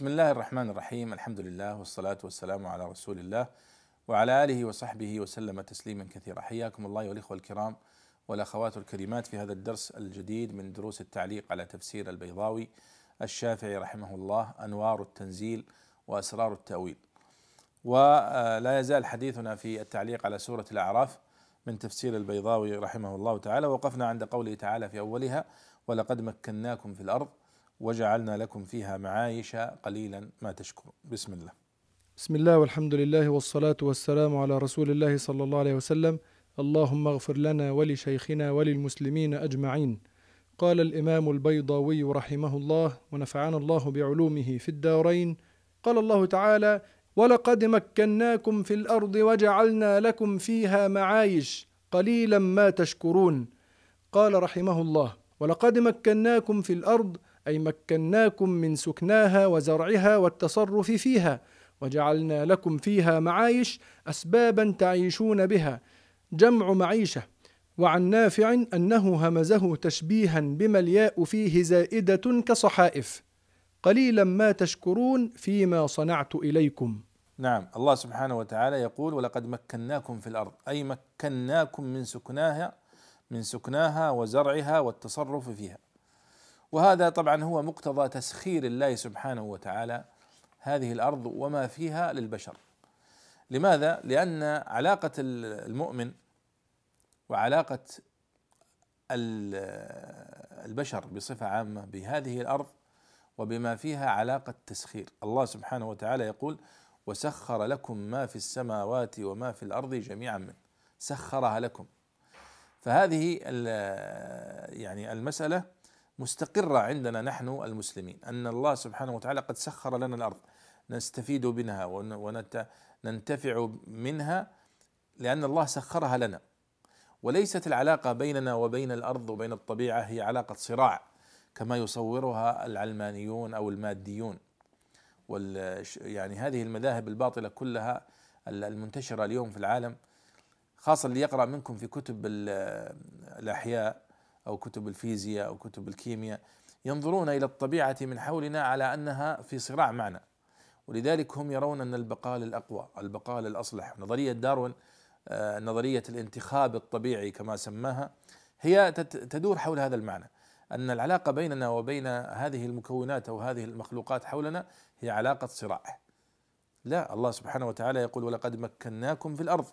بسم الله الرحمن الرحيم. الحمد لله والصلاة والسلام على رسول الله وعلى آله وصحبه وسلم تسليما كثيرا. حياكم الله والإخوة الكرام والأخوات الكريمات في هذا الدرس الجديد من دروس التعليق على تفسير البيضاوي الشافعي رحمه الله أنوار التنزيل وأسرار التأويل. ولا يزال حديثنا في التعليق على سورة الأعراف من تفسير البيضاوي رحمه الله تعالى. وقفنا عند قوله تعالى في أولها ولقد مكناكم في الأرض وجعلنا لكم فيها معايش قليلا ما تشكرون. بسم الله. بسم الله والحمد لله والصلاة والسلام على رسول الله صلى الله عليه وسلم. اللهم اغفر لنا ولشيخنا وللمسلمين أجمعين. قال الإمام البيضاوي رحمه الله ونفعنا الله بعلومه في الدارين قال الله تعالى ولقد مكناكم في الأرض وجعلنا لكم فيها معايش قليلا ما تشكرون قال رحمه الله ولقد مكناكم في الأرض أي مكناكم من سكناها وزرعها والتصرف فيها وجعلنا لكم فيها معايش أسبابا تعيشون بها. جمع معيشة. وعن نافع أنه همزه تشبيها بما الياء فيه زائدة كصحائف. قليلا ما تشكرون فيما صنعت إليكم. نعم. الله سبحانه وتعالى يقول ولقد مكناكم في الأرض. أي مكناكم من سكناها من سكناها وزرعها والتصرف فيها. وهذا طبعا هو مقتضى تسخير الله سبحانه وتعالى هذه الأرض وما فيها للبشر. لماذا؟ لأن علاقة المؤمن وعلاقة البشر بصفة عامة بهذه الأرض وبما فيها علاقة تسخير. الله سبحانه وتعالى يقول وسخر لكم ما في السماوات وما في الأرض جميعا منه. سخرها لكم. فهذه يعني المسألة مستقرة عندنا نحن المسلمين أن الله سبحانه وتعالى قد سخر لنا الأرض. نستفيد منها وننتفع منها لأن الله سخرها لنا. وليست العلاقة بيننا وبين الأرض وبين الطبيعة هي علاقة صراع كما يصورها العلمانيون أو الماديون. وال يعني هذه المذاهب الباطلة كلها المنتشرة اليوم في العالم خاصة اللي يقرأ منكم في كتب الأحياء أو كتب الفيزياء أو كتب الكيمياء ينظرون إلى الطبيعة من حولنا على أنها في صراع معنا. ولذلك هم يرون أن البقاء الأقوى البقاء الأصلح. نظرية داروين نظرية الانتخاب الطبيعي كما سماها هي تدور حول هذا المعنى. أن العلاقة بيننا وبين هذه المكونات أو هذه المخلوقات حولنا هي علاقة صراع. لا الله سبحانه وتعالى يقول ولقد مكناكم في الأرض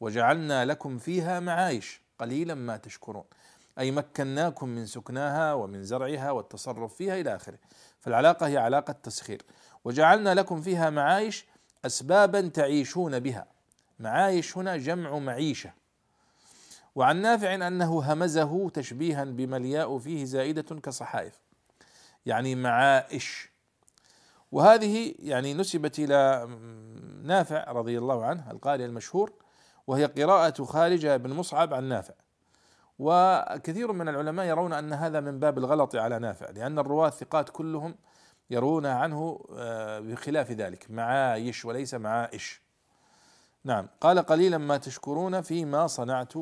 وجعلنا لكم فيها معايش قليلا ما تشكرون. أي مكناكم من سكناها ومن زرعها والتصرف فيها إلى آخره. فالعلاقة هي علاقة تسخير. وجعلنا لكم فيها معايش اسبابا تعيشون بها. معايش هنا جمع معيشة. وعن نافع أنه همزه تشبيها بما الياء فيه زائدة كصحائف. يعني معائش وهذه يعني نسبت إلى نافع رضي الله عنه القارئ المشهور وهي قراءة خارجة بن مصعب عن نافع. وكثير من العلماء يرون أن هذا من باب الغلط على نافع لأن الرواة الثقات كلهم يرون عنه بخلاف ذلك معايش وليس معائش نعم. قال قليلا ما تشكرون فيما صنعت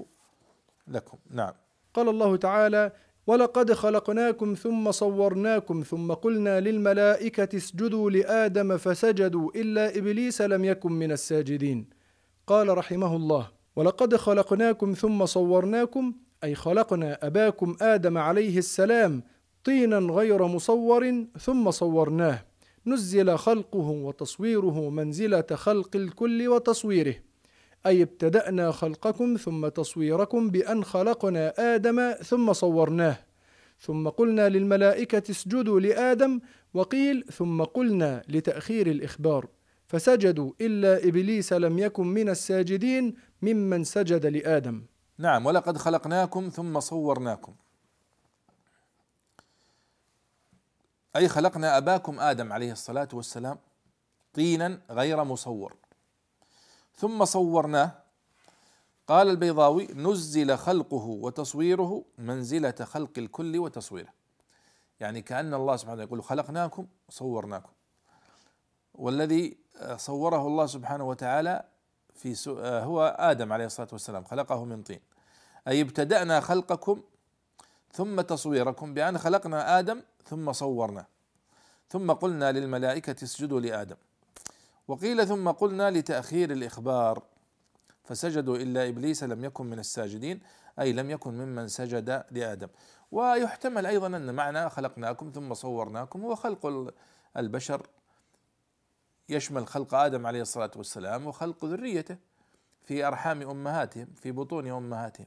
لكم. نعم. قال الله تعالى ولقد خلقناكم ثم صورناكم ثم قلنا للملائكة اسجدوا لآدم فسجدوا إلا إبليس لم يكن من الساجدين. قال رحمه الله ولقد خلقناكم ثم صورناكم أي خلقنا أباكم آدم عليه السلام طينا غير مصور ثم صورناه. نزل خلقه وتصويره منزلة خلق الكل وتصويره. أي ابتدأنا خلقكم ثم تصويركم بأن خلقنا آدم ثم صورناه. ثم قلنا للملائكة اسجدوا لآدم وقيل ثم قلنا لتأخير الإخبار. فسجدوا إلا إبليس لم يكن من الساجدين ممن سجد لآدم. نعم ولقد خلقناكم ثم صورناكم. أي خلقنا أباكم آدم عليه الصلاة والسلام طينا غير مصور. ثم صورناه. قال البيضاوي نزل خلقه وتصويره منزلة خلق الكل وتصويره. يعني كأن الله سبحانه يقول خلقناكم صورناكم. والذي صوره الله سبحانه وتعالى في هو آدم عليه الصلاة والسلام خلقه من طين. أي ابتدأنا خلقكم ثم تصويركم بأن خلقنا آدم ثم صورناه ثم قلنا للملائكة اسجدوا لآدم. وقيل ثم قلنا لتأخير الإخبار فسجدوا إلا إبليس لم يكن من الساجدين أي لم يكن ممن سجد لآدم. ويحتمل أيضا أن معنى خلقناكم ثم صورناكم هو خلق البشر يشمل خلق آدم عليه الصلاة والسلام وخلق ذريته في أرحام أمهاتهم في بطون أمهاتهم.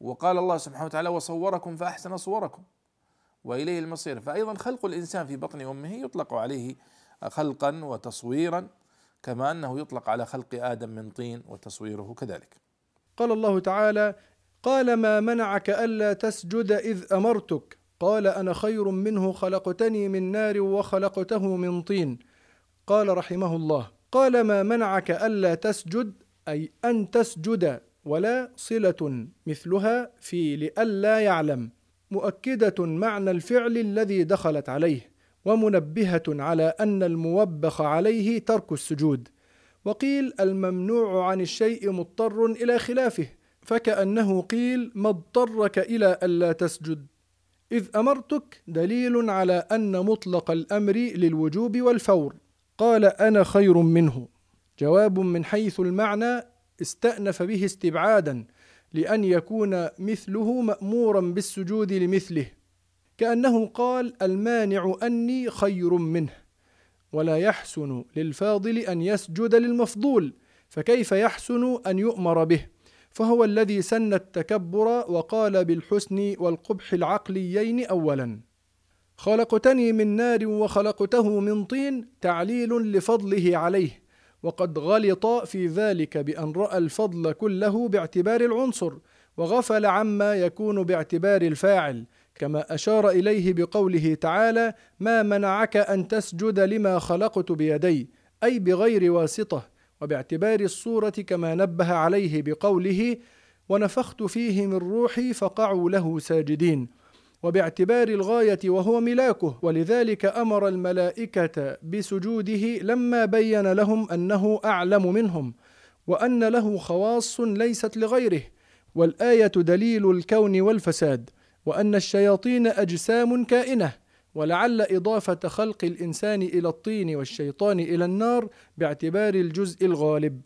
وقال الله سبحانه وتعالى وصوركم فأحسن صوركم وإليه المصير. فأيضا خلق الإنسان في بطن أمه يطلق عليه خلقا وتصويرا كما أنه يطلق على خلق آدم من طين وتصويره كذلك. قال الله تعالى قال ما منعك ألا تسجد إذ أمرتك؟ قال أنا خير منه خلقتني من نار وخلقته من طين. قال رحمه الله قال ما منعك ألا تسجد؟ أي أن تسجد ولا صلة مثلها في لئلا يعلم. مؤكدة معنى الفعل الذي دخلت عليه ومنبهة على أن الموبخ عليه ترك السجود. وقيل الممنوع عن الشيء مضطر إلى خلافه فكأنه قيل ما اضطرك إلى ألا تسجد. إذ أمرتك دليل على أن مطلق الأمر للوجوب والفور. قال أنا خير منه. جواب من حيث المعنى استأنف به استبعادا لأن يكون مثله مأمورا بالسجود لمثله كأنه قال المانع أني خير منه ولا يحسن للفاضل أن يسجد للمفضول فكيف يحسن أن يؤمر به؟ فهو الذي سن التكبر وقال بالحسن والقبح العقليين أولا. خلقتني من نار وخلقته من طين تعليل لفضله عليه وقد غلط في ذلك بأن رأى الفضل كله باعتبار العنصر وغفل عما يكون باعتبار الفاعل كما أشار إليه بقوله تعالى: ما منعك أن تسجد لما خلقت بيدي، أي بغير واسطة، وباعتبار الصورة كما نبه عليه بقوله: ونفخت فيه من روحي فقعوا له ساجدين، وباعتبار الغاية وهو ملاكه، ولذلك أمر الملائكة بسجوده لما بين لهم أنه أعلم منهم، وأن له خواص ليست لغيره، والآية دليل الكون والفساد. وأن الشياطين أجسام كائنة. ولعل إضافة خلق الإنسان إلى الطين والشيطان إلى النار باعتبار الجزء الغالب.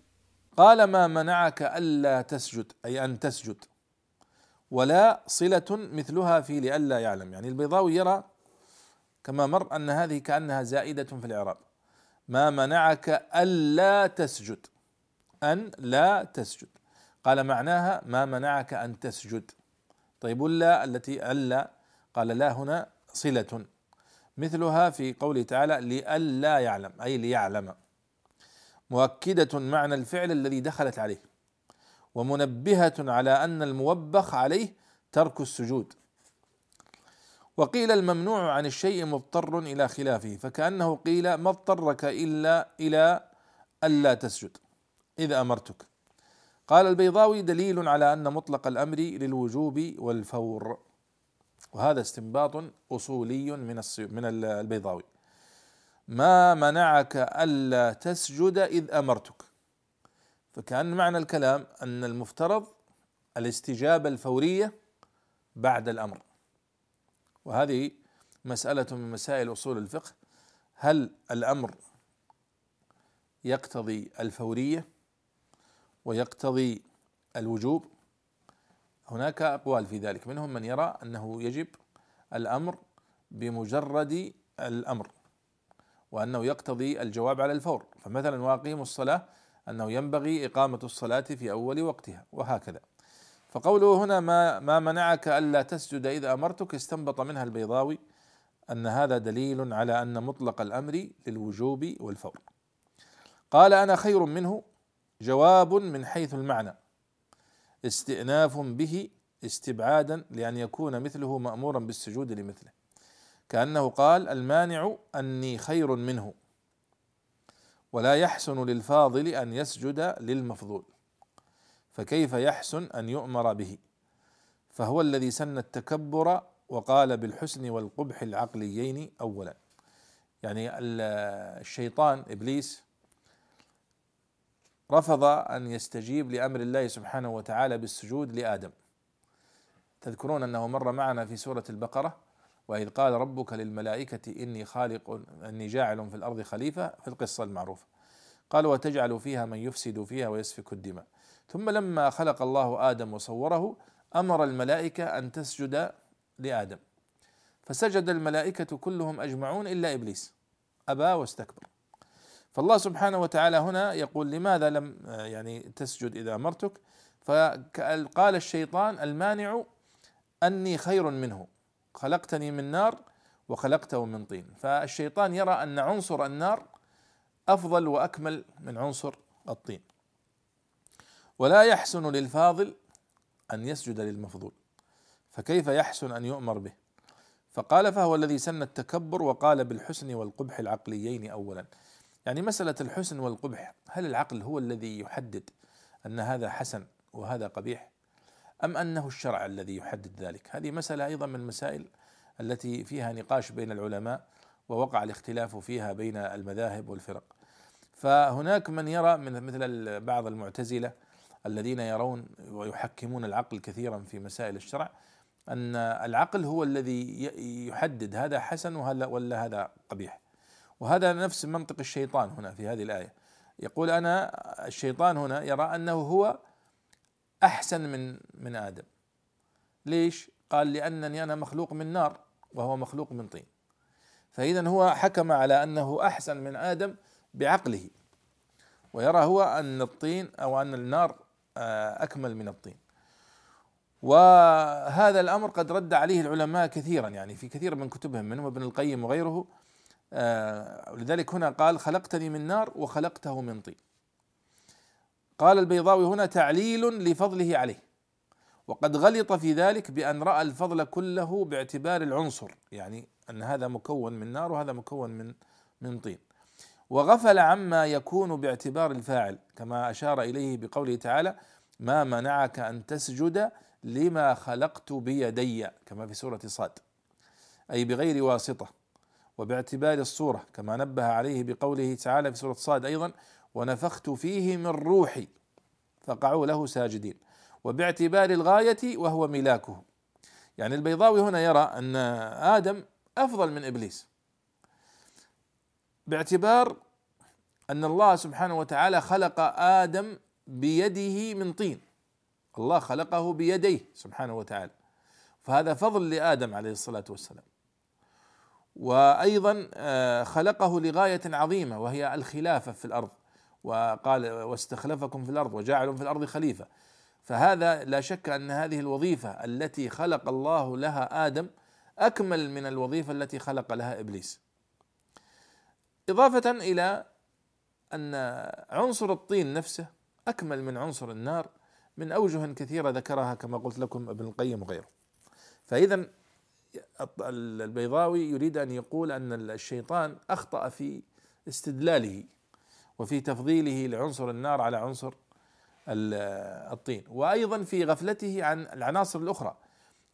قال ما منعك ألا تسجد أي أن تسجد؟ ولا صلة مثلها في لئلا يعلم. يعني البيضاوي يرى كما مر أن هذه كأنها زائدة في الإعراب. ما منعك ألا تسجد. أن لا تسجد. قال معناها ما منعك أن تسجد. طيب ولا التي ألا قال لا هنا صلة. مثلها في قوله تعالى لئلا يعلم أي ليعلم. مؤكدة معنى الفعل الذي دخلت عليه. ومنبهة على أن الموبخ عليه ترك السجود. وقيل الممنوع عن الشيء مضطر إلى خلافه فكأنه قيل ما اضطرك إلا إلى ألا تسجد. إذا أمرتك. قال البيضاوي دليل على أن مطلق الأمر للوجوب والفور. وهذا استنباط أصولي من من البيضاوي. ما منعك ألا تسجد إذ أمرتك. فكان معنى الكلام أن المفترض الاستجابة الفورية بعد الأمر. وهذه مسألة من مسائل أصول الفقه. هل الأمر يقتضي الفورية ويقتضي الوجوب؟ هناك أقوال في ذلك. منهم من يرى أنه يجب الأمر بمجرد الأمر وأنه يقتضي الجواب على الفور. فمثلا وأقيموا الصلاة أنه ينبغي إقامة الصلاة في أول وقتها وهكذا. فقوله هنا ما ما منعك ألا تسجد اذا أمرتك استنبط منها البيضاوي أن هذا دليل على أن مطلق الأمر للوجوب والفور. قال أنا خير منه جواب من حيث المعنى. استئناف به استبعادا لأن يكون مثله مأمورا بالسجود لمثله. كأنه قال المانع أني خير منه. ولا يحسن للفاضل أن يسجد للمفضول. فكيف يحسن أن يؤمر به؟ فهو الذي سن التكبر وقال بالحسن والقبح العقليين أولا. يعني الشيطان إبليس رفض أن يستجيب لأمر الله سبحانه وتعالى بالسجود لآدم. تذكرون أنه مر معنا في سورة البقرة وإذ قال ربك للملائكة إني خالق إني جاعل في الأرض خليفة في القصة المعروفة. قال وتجعل فيها من يفسد فيها ويسفك الدماء. ثم لما خلق الله آدم وصوره أمر الملائكة أن تسجد لآدم. فسجد الملائكة كلهم أجمعون إلا إبليس. أبى واستكبر. فالله سبحانه وتعالى هنا يقول لماذا لم يعني تسجد إذا أمرتك؟ فقال الشيطان المانع أني خير منه. خلقتني من نار وخلقته من طين. فالشيطان يرى أن عنصر النار أفضل وأكمل من عنصر الطين. ولا يحسن للفاضل أن يسجد للمفضول. فكيف يحسن أن يؤمر به؟ فقال فهو الذي سن التكبر وقال بالحسن والقبح العقليين أولا. يعني مسألة الحسن والقبح هل العقل هو الذي يحدد أن هذا حسن وهذا قبيح؟ أم أنه الشرع الذي يحدد ذلك؟ هذه مسألة أيضا من المسائل التي فيها نقاش بين العلماء ووقع الاختلاف فيها بين المذاهب والفرق. فهناك من يرى من مثل بعض المعتزلة الذين يرون ويحكمون العقل كثيرا في مسائل الشرع أن العقل هو الذي يحدد هذا حسن ولا هذا قبيح. وهذا نفس منطق الشيطان هنا في هذه الآية. يقول أنا الشيطان هنا يرى أنه هو أحسن من من آدم. ليش؟ قال لأنني أنا مخلوق من نار وهو مخلوق من طين. فإذا هو حكم على أنه أحسن من آدم بعقله. ويرى هو أن الطين أو أن النار آه، أكمل من الطين. وهذا الأمر قد رد عليه العلماء كثيرا يعني في كثير من كتبهم منهم ابن القيم وغيره آه، لذلك هنا قال خلقتني من نار وخلقته من طين. قال البيضاوي هنا تعليل لفضله عليه. وقد غلط في ذلك بأن رأى الفضل كله باعتبار العنصر يعني أن هذا مكون من نار وهذا مكون من من طين. وغفل عما يكون باعتبار الفاعل كما أشار إليه بقوله تعالى ما منعك أن تسجد لما خلقت بيدي كما في سورة صاد. أي بغير واسطة. وباعتبار الصورة كما نبه عليه بقوله تعالى في سورة صاد أيضا ونفخت فيه من روحي. فقعوا له ساجدين. وباعتبار الغاية وهو ملاكه. يعني البيضاوي هنا يرى أن آدم أفضل من إبليس. باعتبار أن الله سبحانه وتعالى خلق آدم بيده من طين. الله خلقه بيديه سبحانه وتعالى. فهذا فضل لآدم عليه الصلاة والسلام. وأيضا آه، خلقه لغاية عظيمة وهي الخلافة في الأرض. وقال واستخلفكم في الأرض وجعل في الأرض خليفة. فهذا لا شك أن هذه الوظيفة التي خلق الله لها آدم أكمل من الوظيفة التي خلق لها إبليس. إضافة إلى أن عنصر الطين نفسه أكمل من عنصر النار من أوجه كثيرة ذكرها كما قلت لكم ابن القيم وغيره. فإذا البيضاوي يريد أن يقول أن الشيطان أخطأ في استدلاله. وفي تفضيله لعنصر النار على عنصر الطين وأيضا في غفلته عن العناصر الأخرى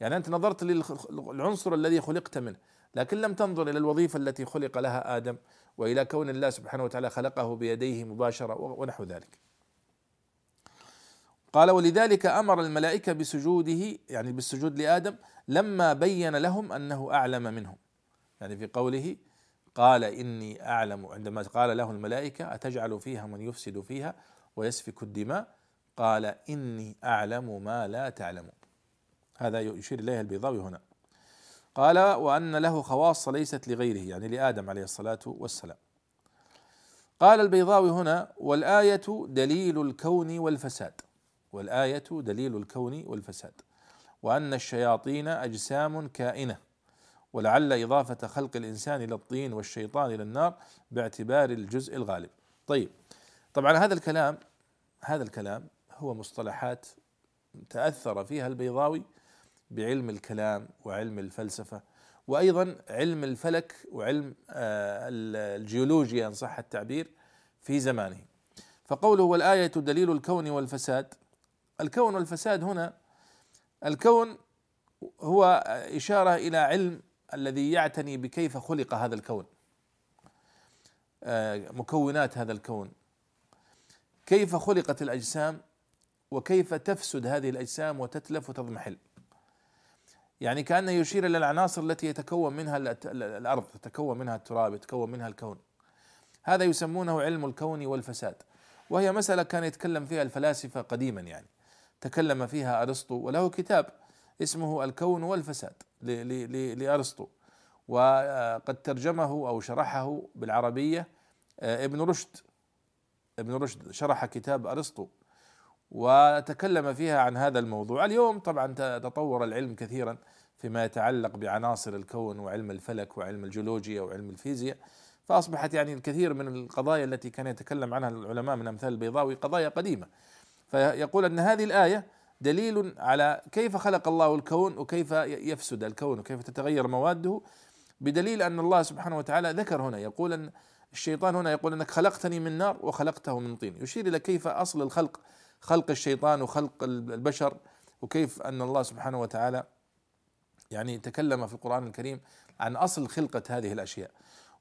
يعني أنت نظرت للعنصر الذي خلقت منه لكن لم تنظر إلى الوظيفة التي خلق لها آدم وإلى كون الله سبحانه وتعالى خلقه بيديه مباشرة ونحو ذلك. قال ولذلك أمر الملائكة بسجوده يعني بالسجود لآدم لما بين لهم أنه أعلم منهم. يعني في قوله قال إني أعلم عندما قال له الملائكة أتجعل فيها من يفسد فيها ويسفك الدماء؟ قال إني أعلم ما لا تعلمون هذا يشير إليه البيضاوي هنا. قال وأن له خواص ليست لغيره يعني لآدم عليه الصلاة والسلام. قال البيضاوي هنا والآية دليل الكون والفساد. والآية دليل الكون والفساد. وأن الشياطين أجسام كائنة. ولعل إضافة خلق الإنسان إلى الطين والشيطان إلى النار باعتبار الجزء الغالب. طيب طبعا هذا الكلام هذا الكلام هو مصطلحات تأثر فيها البيضاوي بعلم الكلام وعلم الفلسفة وأيضا علم الفلك وعلم آه، الجيولوجيا إن صح التعبير في زمانه. فقوله والآية دليل الكون والفساد الكون والفساد هنا الكون هو إشارة إلى علم الذي يعتني بكيف خلق هذا الكون. آه، مكونات هذا الكون. كيف خلقت الأجسام وكيف تفسد هذه الأجسام وتتلف وتضمحل. يعني كأنه يشير إلى العناصر التي يتكون منها الأرض يتكون منها التراب يتكون منها الكون. هذا يسمونه علم الكون والفساد. وهي مسألة كان يتكلم فيها الفلاسفة قديما يعني. تكلم فيها أرسطو وله كتاب اسمه الكون والفساد. لأرسطو. وقد ترجمه أو شرحه بالعربية آه، ابن رشد. ابن رشد شرح كتاب أرسطو وتكلم فيها عن هذا الموضوع. اليوم طبعا تطور العلم كثيرا فيما يتعلق بعناصر الكون وعلم الفلك وعلم الجيولوجيا وعلم الفيزياء. فأصبحت يعني الكثير من القضايا التي كان يتكلم عنها العلماء من أمثال البيضاوي قضايا قديمة. فيقول أن هذه الآية دليل على كيف خلق الله الكون وكيف يفسد الكون وكيف تتغير مواده بدليل أن الله سبحانه وتعالى ذكر هنا يقول أن الشيطان هنا يقول أنك خلقتني من نار وخلقته من طين. يشير إلى كيف أصل الخلق خلق الشيطان وخلق البشر وكيف أن الله سبحانه وتعالى يعني تكلم في القرآن الكريم عن أصل خلقة هذه الأشياء.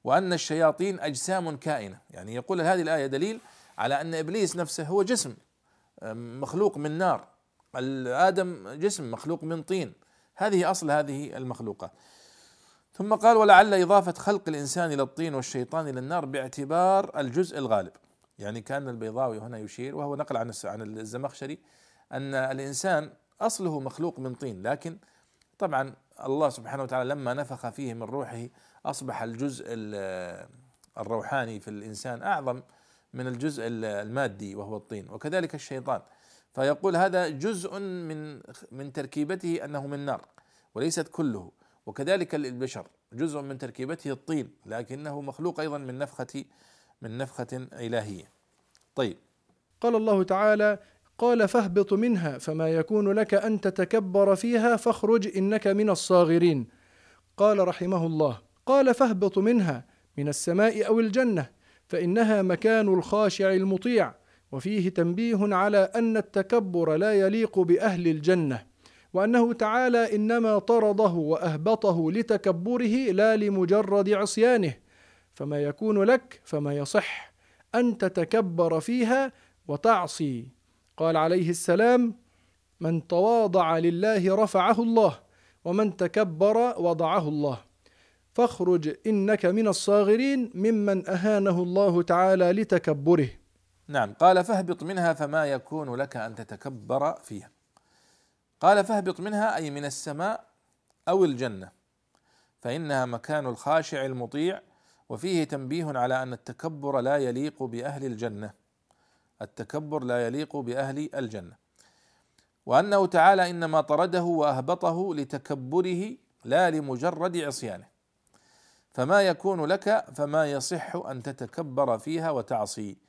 وأن الشياطين أجسام كائنة. يعني يقول هذه الآية دليل على أن إبليس نفسه هو جسم مخلوق من نار. آدم جسم مخلوق من طين. هذه أصل هذه المخلوقات ثم قال ولعل إضافة خلق الإنسان إلى الطين والشيطان إلى النار باعتبار الجزء الغالب. يعني كان البيضاوي هنا يشير وهو نقل عن عن الزمخشري أن الإنسان أصله مخلوق من طين. لكن طبعا الله سبحانه وتعالى لما نفخ فيه من روحه أصبح الجزء الروحاني في الإنسان أعظم من الجزء المادي وهو الطين. وكذلك الشيطان. فيقول هذا جزء من من تركيبته أنه من نار وليست كله وكذلك البشر جزء من تركيبته الطين لكنه مخلوق أيضا من نفخة من نفخة إلهية. طيب. قال الله تعالى: قال فاهبط منها فما يكون لك أن تتكبر فيها فاخرج إنك من الصاغرين. قال رحمه الله: قال فاهبط منها من السماء أو الجنة فإنها مكان الخاشع المطيع وفيه تنبيه على أن التكبر لا يليق بأهل الجنة وأنه تعالى إنما طرده وأهبطه لتكبره لا لمجرد عصيانه فما يكون لك فما يصح أن تتكبر فيها وتعصي. قال عليه السلام من تواضع لله رفعه الله ومن تكبر وضعه الله. فاخرج إنك من الصاغرين ممن أهانه الله تعالى لتكبره. نعم. قال فاهبط منها فما يكون لك أن تتكبر فيها. قال فاهبط منها أي من السماء أو الجنة فإنها مكان الخاشع المطيع وفيه تنبيه على أن التكبر لا يليق بأهل الجنة. التكبر لا يليق بأهل الجنة. وأنه تعالى إنما طرده وأهبطه لتكبره لا لمجرد عصيانه. فما يكون لك فما يصح أن تتكبر فيها وتعصي.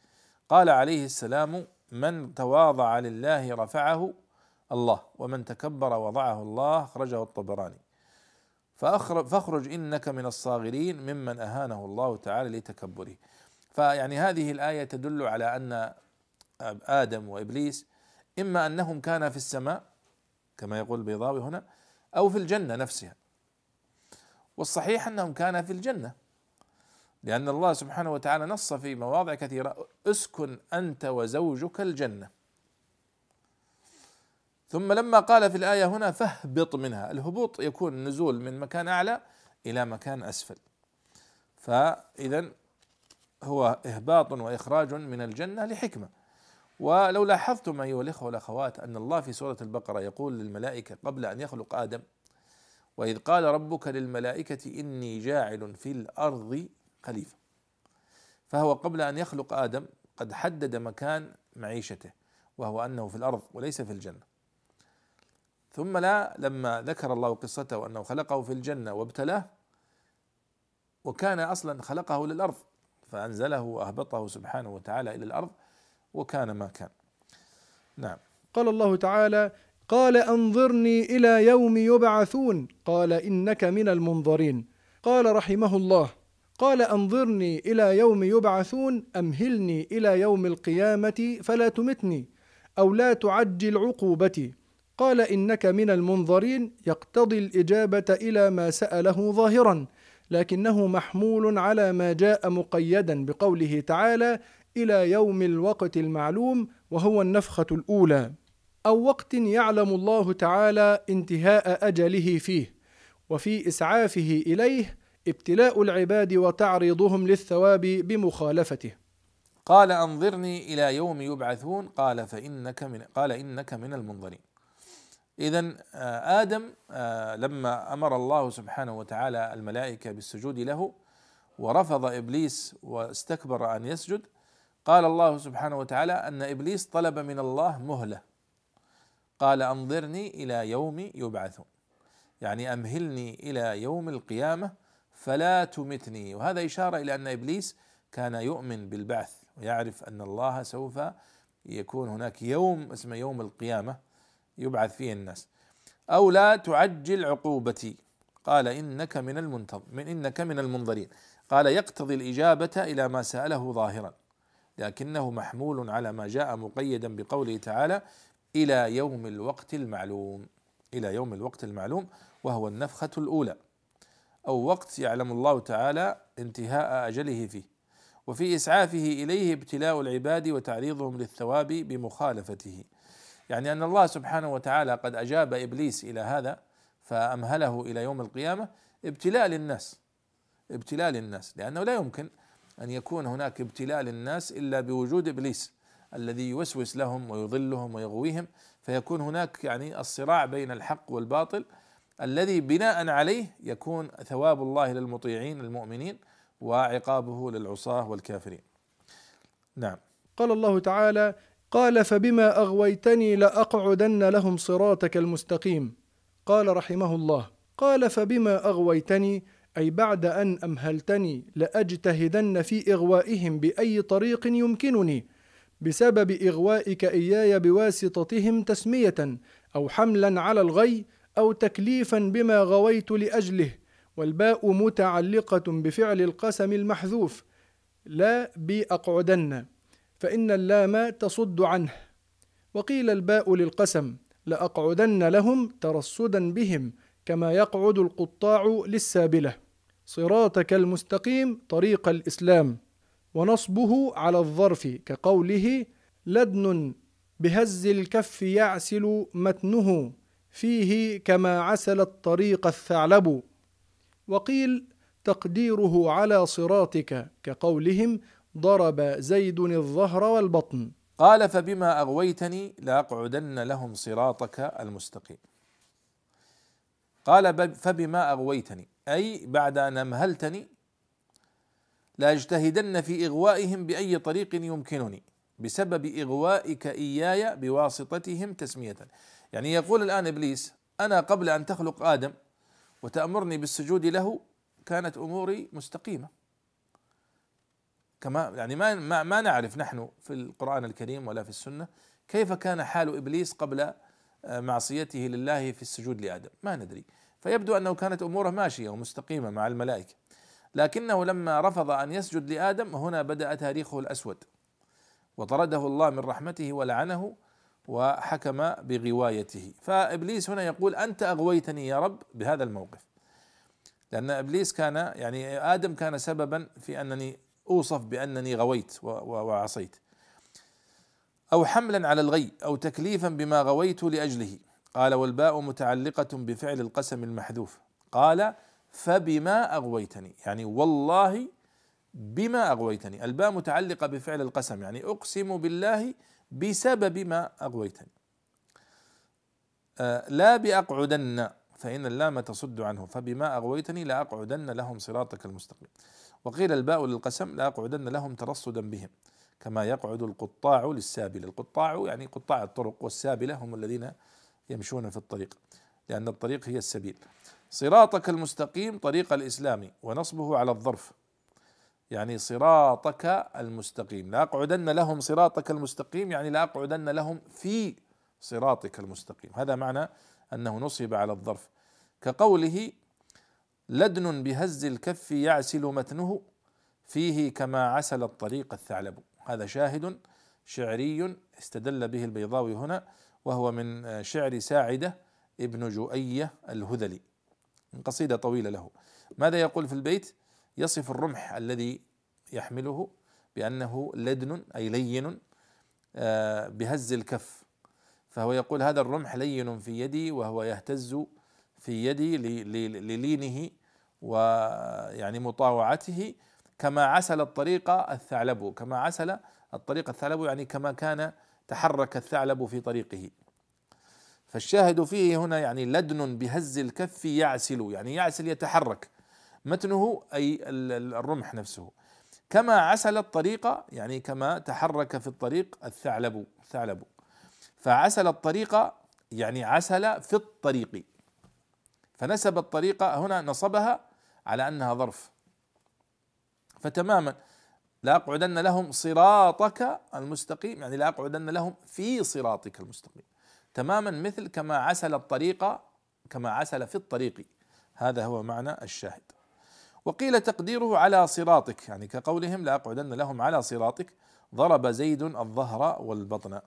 قال عليه السلام من تواضع لله رفعه الله ومن تكبر وضعه الله أخرجه الطبراني. فاخرج إنك من الصاغرين ممن أهانه الله تعالى لتكبره. فيعني هذه الآية تدل على أن آدم وإبليس إما أنهم كانا في السماء كما يقول البيضاوي هنا أو في الجنة نفسها. والصحيح أنهم كانا في الجنة. لأن الله سبحانه وتعالى نص في مواضع كثيرة. أسكن أنت وزوجك الجنة. ثم لما قال في الآية هنا فاهبط منها. الهبوط يكون نزول من مكان أعلى إلى مكان أسفل. فإذا هو إهباط وإخراج من الجنة لحكمة. ولو لاحظتم أيها الإخوة والأخوات أن الله في سورة البقرة يقول للملائكة قبل أن يخلق آدم وإذ قال ربك للملائكة إني جاعل في الأرض خليفة. فهو قبل أن يخلق آدم قد حدد مكان معيشته وهو أنه في الأرض وليس في الجنة. ثم لا لما ذكر الله قصته أنه خلقه في الجنة وابتلاه وكان أصلا خلقه للأرض فأنزله وأهبطه سبحانه وتعالى إلى الأرض وكان ما كان. نعم. قال الله تعالى قال أنظرني إلى يوم يبعثون قال إنك من المنظرين. قال رحمه الله قال أنظرني إلى يوم يبعثون امهلني إلى يوم القيامة فلا تمتني أو لا تعجل عقوبتي. قال إنك من المنظرين يقتضي الإجابة إلى ما سأله ظاهرا لكنه محمول على ما جاء مقيدا بقوله تعالى إلى يوم الوقت المعلوم وهو النفخة الأولى. أو وقت يعلم الله تعالى انتهاء أجله فيه وفي إسعافه إليه ابتلاء العباد وتعريضهم للثواب بمخالفته. قال انظرني إلى يوم يبعثون. قال فإنك من قال إنك من المنظرين. اذا آه، آدم آه، لما أمر الله سبحانه وتعالى الملائكة بالسجود له ورفض إبليس واستكبر أن يسجد قال الله سبحانه وتعالى أن إبليس طلب من الله مهلة. قال انظرني إلى يوم يبعثون. يعني أمهلني إلى يوم القيامة فلا تمتني. وهذا إشارة إلى أن إبليس كان يؤمن بالبعث ويعرف أن الله سوف يكون هناك يوم اسمه يوم القيامة يبعث فيه الناس. أو لا تعجل عقوبتي. قال إنك من المنتظر من إنك من المنظرين. قال يقتضي الإجابة إلى ما سأله ظاهرا. لكنه محمول على ما جاء مقيدا بقوله تعالى إلى يوم الوقت المعلوم. إلى يوم الوقت المعلوم وهو النفخة الأولى. أو وقت يعلم الله تعالى انتهاء أجله فيه وفي إسعافه إليه ابتلاء العباد وتعريضهم للثواب بمخالفته. يعني أن الله سبحانه وتعالى قد أجاب إبليس إلى هذا فأمهله إلى يوم القيامة ابتلاء للناس ابتلاء للناس لأنه لا يمكن أن يكون هناك ابتلاء للناس إلا بوجود إبليس الذي يوسوس لهم ويضلهم ويغويهم فيكون هناك يعني الصراع بين الحق والباطل الذي بناء عليه يكون ثواب الله للمطيعين المؤمنين وعقابه للعصاة والكافرين. نعم. قال الله تعالى: قال فبما أغويتني لأقعدن لهم صراطك المستقيم. قال رحمه الله: قال فبما أغويتني أي بعد أن أمهلتني لأجتهدن في إغوائهم بأي طريق يمكنني بسبب إغوائك إياي بواسطتهم تسمية أو حملا على الغي أو تكليفا بما غويت لأجله والباء متعلقة بفعل القسم المحذوف. لا باقعدن فإن اللام تصد عنه. وقيل الباء للقسم لأقعدن لهم ترصدا بهم كما يقعد القطاع للسابلة. صراطك المستقيم طريق الإسلام. ونصبه على الظرف كقوله لدن بهز الكف يعسل متنه. فيه كما عسل الطريق الثعلب وقيل تقديره على صراطك كقولهم ضرب زيد الظهر والبطن. قال فبما أغويتني لأقعدن لهم صراطك المستقيم. قال فبما أغويتني أي بعد أن أمهلتني لأجتهدن في إغوائهم بأي طريق يمكنني بسبب إغوائك إياي بواسطتهم تسميه يعني يقول الآن إبليس أنا قبل أن تخلق آدم وتأمرني بالسجود له كانت أموري مستقيمة. كما يعني ما ما, ما نعرف نحن في القرآن الكريم ولا في السنة كيف كان حال إبليس قبل آه، معصيته لله في السجود لآدم. ما ندري. فيبدو أنه كانت أموره ماشية ومستقيمة مع الملائكة. لكنه لما رفض أن يسجد لآدم هنا بدأ تاريخه الأسود. وطرده الله من رحمته ولعنه وحكم بغوايته. فإبليس هنا يقول أنت أغويتني يا رب بهذا الموقف. لأن إبليس كان يعني آدم كان سببا في أنني أوصف بأنني غويت وعصيت. أو حملا على الغي أو تكليفا بما غويت لأجله. قال والباء متعلقة بفعل القسم المحذوف. قال فبما أغويتني يعني والله بما أغويتني. الباء متعلقة بفعل القسم يعني أقسم بالله بسبب ما أغويتني. آه لا بأقعدن فإن اللام تصد عنه فبما أغويتني لأقعدن لهم صراطك المستقيم. وقيل الباء للقسم لأقعدن لهم ترصدا بهم كما يقعد القطاع للسابل. القطاع يعني قطاع الطرق والسابلة هم الذين يمشون في الطريق لأن الطريق هي السبيل. صراطك المستقيم طريق الإسلام ونصبه على الظرف يعني صراطك المستقيم. لاقعدن لهم صراطك المستقيم يعني لاقعدن لهم في صراطك المستقيم. هذا معنى أنه نصب على الظرف. كقوله لدن بهز الكف يعسل متنه فيه كما عسل الطريق الثعلب. هذا شاهد شعري استدل به البيضاوي هنا وهو من شعر ساعدة ابن جؤية الهذلي. قصيدة طويلة له. ماذا يقول في البيت؟ يصف الرمح الذي يحمله بأنه لدن أي لين آه، بهز الكف. فهو يقول هذا الرمح لين في يدي وهو يهتز في يدي للينه ويعني مطاوعته كما عسل الطريق الثعلب. كما عسل الطريق الثعلب يعني كما كان تحرك الثعلب في طريقه. فالشاهد فيه هنا يعني لدن بهز الكف يعسل يعني يعسل يتحرك. متنه أي الرمح نفسه. كما عسل الطريق يعني كما تحرك في الطريق الثعلب الثعلب فعسل الطريق يعني عسل في الطريق. فنسب الطريقة هنا نصبها على أنها ظرف. فتماما. لأقعدن لهم صراطك المستقيم يعني لأقعدن لهم في صراطك المستقيم. تماما مثل كما عسل الطريق كما عسل في الطريق. هذا هو معنى الشاهد. وقيل تقديره على صراطك يعني كقولهم لأقعدن لهم على صراطك ضرب زيد الظهر والبطن.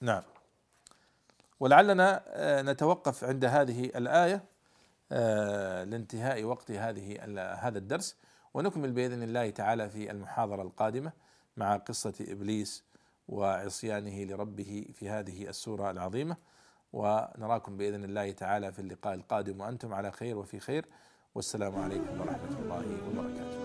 نعم. ولعلنا آه، نتوقف عند هذه الآية آه، لانتهاء وقت هذه هذا الدرس ونكمل بإذن الله تعالى في المحاضرة القادمة مع قصة إبليس وعصيانه لربه في هذه السورة العظيمة. ونراكم بإذن الله تعالى في اللقاء القادم وأنتم على خير وفي خير والسلام عليكم ورحمة الله وبركاته.